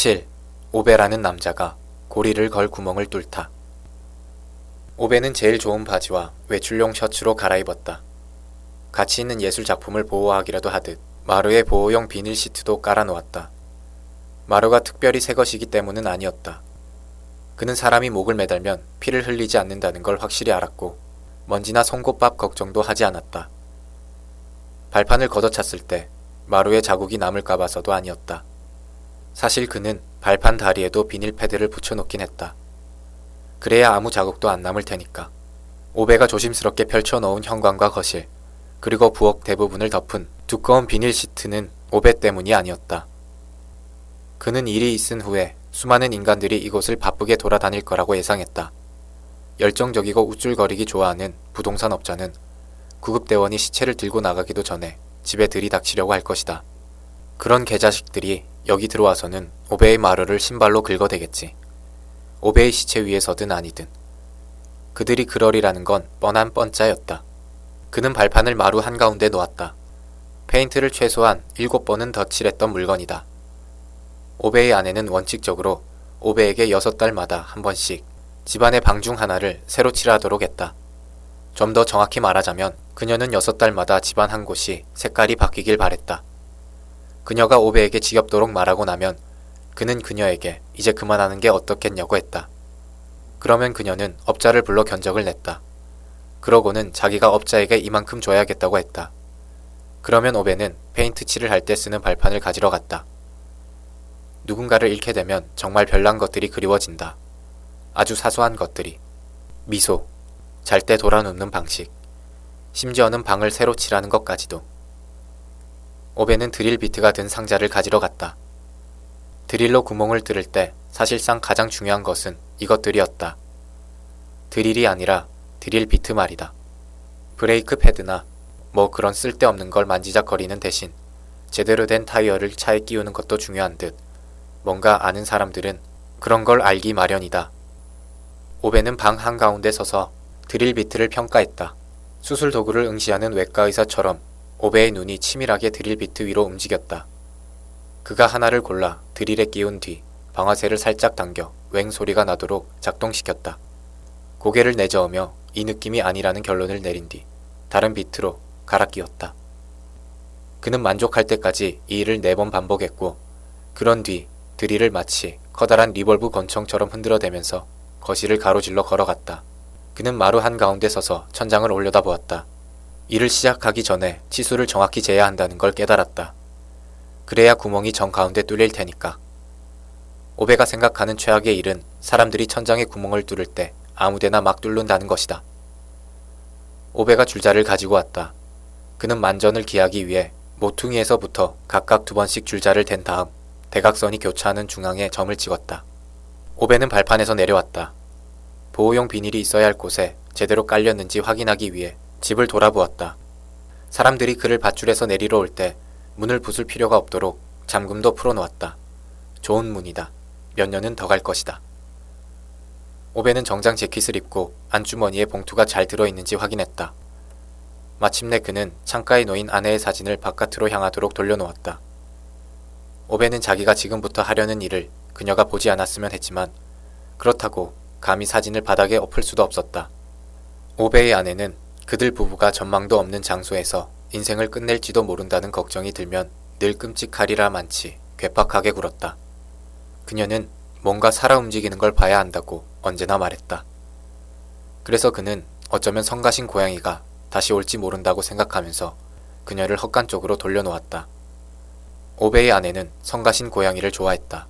7. 오베라는 남자가 고리를 걸 구멍을 뚫다. 오베는 제일 좋은 바지와 외출용 셔츠로 갈아입었다. 가치 있는 예술 작품을 보호하기라도 하듯 마루에 보호용 비닐 시트도 깔아놓았다. 마루가 특별히 새 것이기 때문은 아니었다. 그는 사람이 목을 매달면 피를 흘리지 않는다는 걸 확실히 알았고 먼지나 송곳밥 걱정도 하지 않았다. 발판을 걷어찼을 때 마루에 자국이 남을까 봐서도 아니었다. 사실 그는 발판 다리에도 비닐 패드를 붙여놓긴 했다. 그래야 아무 자국도 안 남을 테니까. 오베가 조심스럽게 펼쳐놓은 현관과 거실, 그리고 부엌 대부분을 덮은 두꺼운 비닐 시트는 오베 때문이 아니었다. 그는 일이 있은 후에 수많은 인간들이 이곳을 바쁘게 돌아다닐 거라고 예상했다. 열정적이고 우쭐거리기 좋아하는 부동산 업자는 구급대원이 시체를 들고 나가기도 전에 집에 들이닥치려고 할 것이다. 그런 개자식들이 여기 들어와서는 오베의 마루를 신발로 긁어대겠지. 오베의 시체 위에서든 아니든. 그들이 그러리라는 건 뻔한 뻔짜였다. 그는 발판을 마루 한가운데 놓았다. 페인트를 최소한 7번은 더 칠했던 물건이다. 오베의 아내는 원칙적으로 오베에게 6달마다 한 번씩 집안의 방 중 하나를 새로 칠하도록 했다. 좀 더 정확히 말하자면 그녀는 6달마다 집안 한 곳이 색깔이 바뀌길 바랬다. 그녀가 오베에게 지겹도록 말하고 나면 그는 그녀에게 이제 그만하는 게 어떻겠냐고 했다. 그러면 그녀는 업자를 불러 견적을 냈다. 그러고는 자기가 업자에게 이만큼 줘야겠다고 했다. 그러면 오베는 페인트 칠을 할 때 쓰는 발판을 가지러 갔다. 누군가를 잃게 되면 정말 별난 것들이 그리워진다. 아주 사소한 것들이. 미소, 잘 때 돌아눕는 방식, 심지어는 방을 새로 칠하는 것까지도. 오베는 드릴 비트가 든 상자를 가지러 갔다. 드릴로 구멍을 뚫을 때 사실상 가장 중요한 것은 이것들이었다. 드릴이 아니라 드릴 비트 말이다. 브레이크 패드나 뭐 그런 쓸데없는 걸 만지작거리는 대신 제대로 된 타이어를 차에 끼우는 것도 중요한 듯 뭔가 아는 사람들은 그런 걸 알기 마련이다. 오베는 방 한가운데 서서 드릴 비트를 평가했다. 수술 도구를 응시하는 외과 의사처럼 오베의 눈이 치밀하게 드릴 비트 위로 움직였다. 그가 하나를 골라 드릴에 끼운 뒤 방아쇠를 살짝 당겨 웽 소리가 나도록 작동시켰다. 고개를 내저으며 이 느낌이 아니라는 결론을 내린 뒤 다른 비트로 갈아 끼웠다. 그는 만족할 때까지 이 일을 네 번 반복했고 그런 뒤 드릴을 마치 커다란 리볼버 권총처럼 흔들어대면서 거실을 가로질러 걸어갔다. 그는 마루 한가운데 서서 천장을 올려다보았다. 일을 시작하기 전에 치수를 정확히 재야 한다는 걸 깨달았다. 그래야 구멍이 정 가운데 뚫릴 테니까. 오베가 생각하는 최악의 일은 사람들이 천장에 구멍을 뚫을 때 아무데나 막 뚫는다는 것이다. 오베가 줄자를 가지고 왔다. 그는 만전을 기하기 위해 모퉁이에서부터 각각 두 번씩 줄자를 댄 다음 대각선이 교차하는 중앙에 점을 찍었다. 오베는 발판에서 내려왔다. 보호용 비닐이 있어야 할 곳에 제대로 깔렸는지 확인하기 위해 집을 돌아보았다. 사람들이 그를 밧줄에서 내리러 올 때 문을 부술 필요가 없도록 잠금도 풀어놓았다. 좋은 문이다. 몇 년은 더 갈 것이다. 오베는 정장 재킷을 입고 안주머니에 봉투가 잘 들어있는지 확인했다. 마침내 그는 창가에 놓인 아내의 사진을 바깥으로 향하도록 돌려놓았다. 오베는 자기가 지금부터 하려는 일을 그녀가 보지 않았으면 했지만 그렇다고 감히 사진을 바닥에 엎을 수도 없었다. 오베의 아내는 그들 부부가 전망도 없는 장소에서 인생을 끝낼지도 모른다는 걱정이 들면 늘 끔찍하리라 많지 괴팍하게 굴었다. 그녀는 뭔가 살아 움직이는 걸 봐야 한다고 언제나 말했다. 그래서 그는 어쩌면 성가신 고양이가 다시 올지 모른다고 생각하면서 그녀를 헛간 쪽으로 돌려놓았다. 오베의 아내는 성가신 고양이를 좋아했다.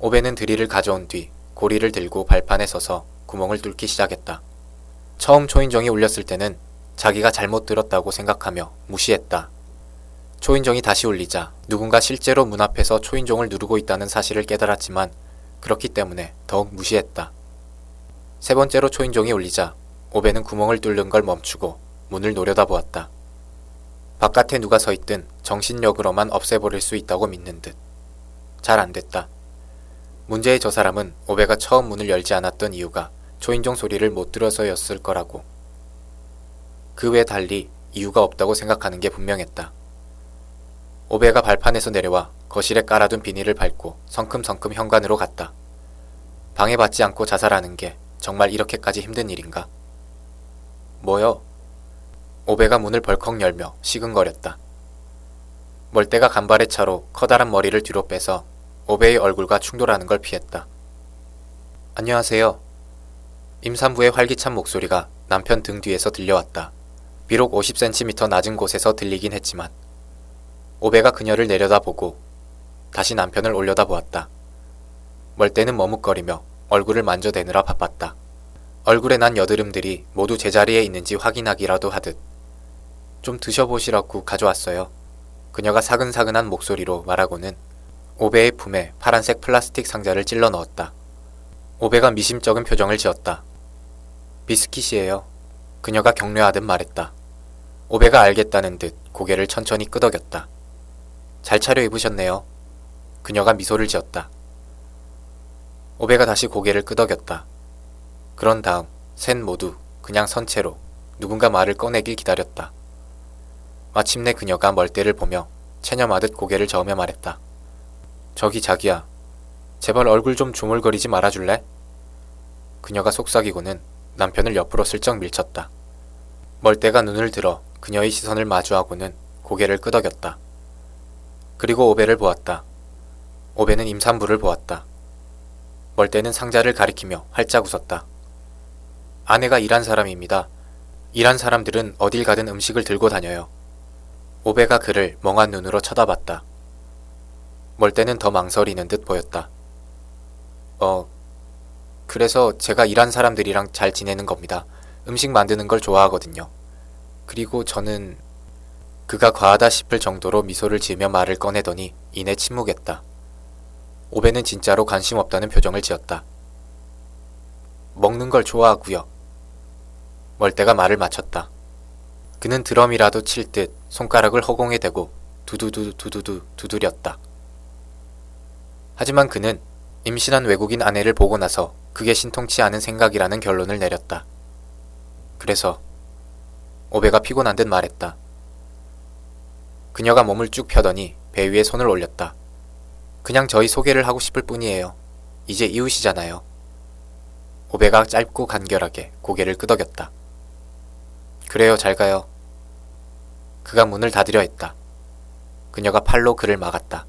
오베는 드릴을 가져온 뒤 고리를 들고 발판에 서서 구멍을 뚫기 시작했다. 처음 초인종이 울렸을 때는 자기가 잘못 들었다고 생각하며 무시했다. 초인종이 다시 울리자 누군가 실제로 문 앞에서 초인종을 누르고 있다는 사실을 깨달았지만 그렇기 때문에 더욱 무시했다. 세 번째로 초인종이 울리자 오베는 구멍을 뚫는 걸 멈추고 문을 노려다보았다. 바깥에 누가 서 있든 정신력으로만 없애버릴 수 있다고 믿는 듯. 잘 안 됐다. 문제의 저 사람은 오베가 처음 문을 열지 않았던 이유가 초인종 소리를 못 들어서였을 거라고. 그 외 달리 이유가 없다고 생각하는 게 분명했다. 오베가 발판에서 내려와 거실에 깔아둔 비닐을 밟고 성큼성큼 현관으로 갔다. 방해받지 않고 자살하는 게 정말 이렇게까지 힘든 일인가? 뭐요? 오베가 문을 벌컥 열며 시근거렸다. 멀대가 간발의 차로 커다란 머리를 뒤로 빼서 오베의 얼굴과 충돌하는 걸 피했다. 안녕하세요. 임산부의 활기찬 목소리가 남편 등 뒤에서 들려왔다. 비록 50cm 낮은 곳에서 들리긴 했지만 오베가 그녀를 내려다보고 다시 남편을 올려다보았다. 멀대는 머뭇거리며 얼굴을 만져대느라 바빴다. 얼굴에 난 여드름들이 모두 제자리에 있는지 확인하기라도 하듯 좀 드셔보시라고 가져왔어요. 그녀가 사근사근한 목소리로 말하고는 오베의 품에 파란색 플라스틱 상자를 찔러 넣었다. 오베가 미심쩍은 표정을 지었다. 비스킷이에요. 그녀가 격려하듯 말했다. 오베가 알겠다는 듯 고개를 천천히 끄덕였다. 잘 차려 입으셨네요. 그녀가 미소를 지었다. 오베가 다시 고개를 끄덕였다. 그런 다음 셋 모두 그냥 선체로 누군가 말을 꺼내길 기다렸다. 마침내 그녀가 멀대를 보며 체념하듯 고개를 저으며 말했다. 저기 자기야. 제발 얼굴 좀 조물거리지 말아줄래? 그녀가 속삭이고는 남편을 옆으로 슬쩍 밀쳤다. 멀대가 눈을 들어 그녀의 시선을 마주하고는 고개를 끄덕였다. 그리고 오베를 보았다. 오베는 임산부를 보았다. 멀대는 상자를 가리키며 활짝 웃었다. 아내가 일한 사람입니다. 일한 사람들은 어딜 가든 음식을 들고 다녀요. 오베가 그를 멍한 눈으로 쳐다봤다. 멀때는 더 망설이는 듯 보였다. 어, 그래서 제가 일한 사람들이랑 잘 지내는 겁니다. 음식 만드는 걸 좋아하거든요. 그리고 저는 그가 과하다 싶을 정도로 미소를 지으며 말을 꺼내더니 이내 침묵했다. 오베는 진짜로 관심 없다는 표정을 지었다. 먹는 걸 좋아하고요. 멀때가 말을 마쳤다. 그는 드럼이라도 칠 듯 손가락을 허공에 대고 두두두 두두두 두드렸다. 하지만 그는 임신한 외국인 아내를 보고 나서 그게 신통치 않은 생각이라는 결론을 내렸다. 그래서 오베가 피곤한 듯 말했다. 그녀가 몸을 쭉 펴더니 배 위에 손을 올렸다. 그냥 저희 소개를 하고 싶을 뿐이에요. 이제 이웃이잖아요. 오베가 짧고 간결하게 고개를 끄덕였다. 그래요, 잘 가요. 그가 문을 닫으려 했다. 그녀가 팔로 그를 막았다.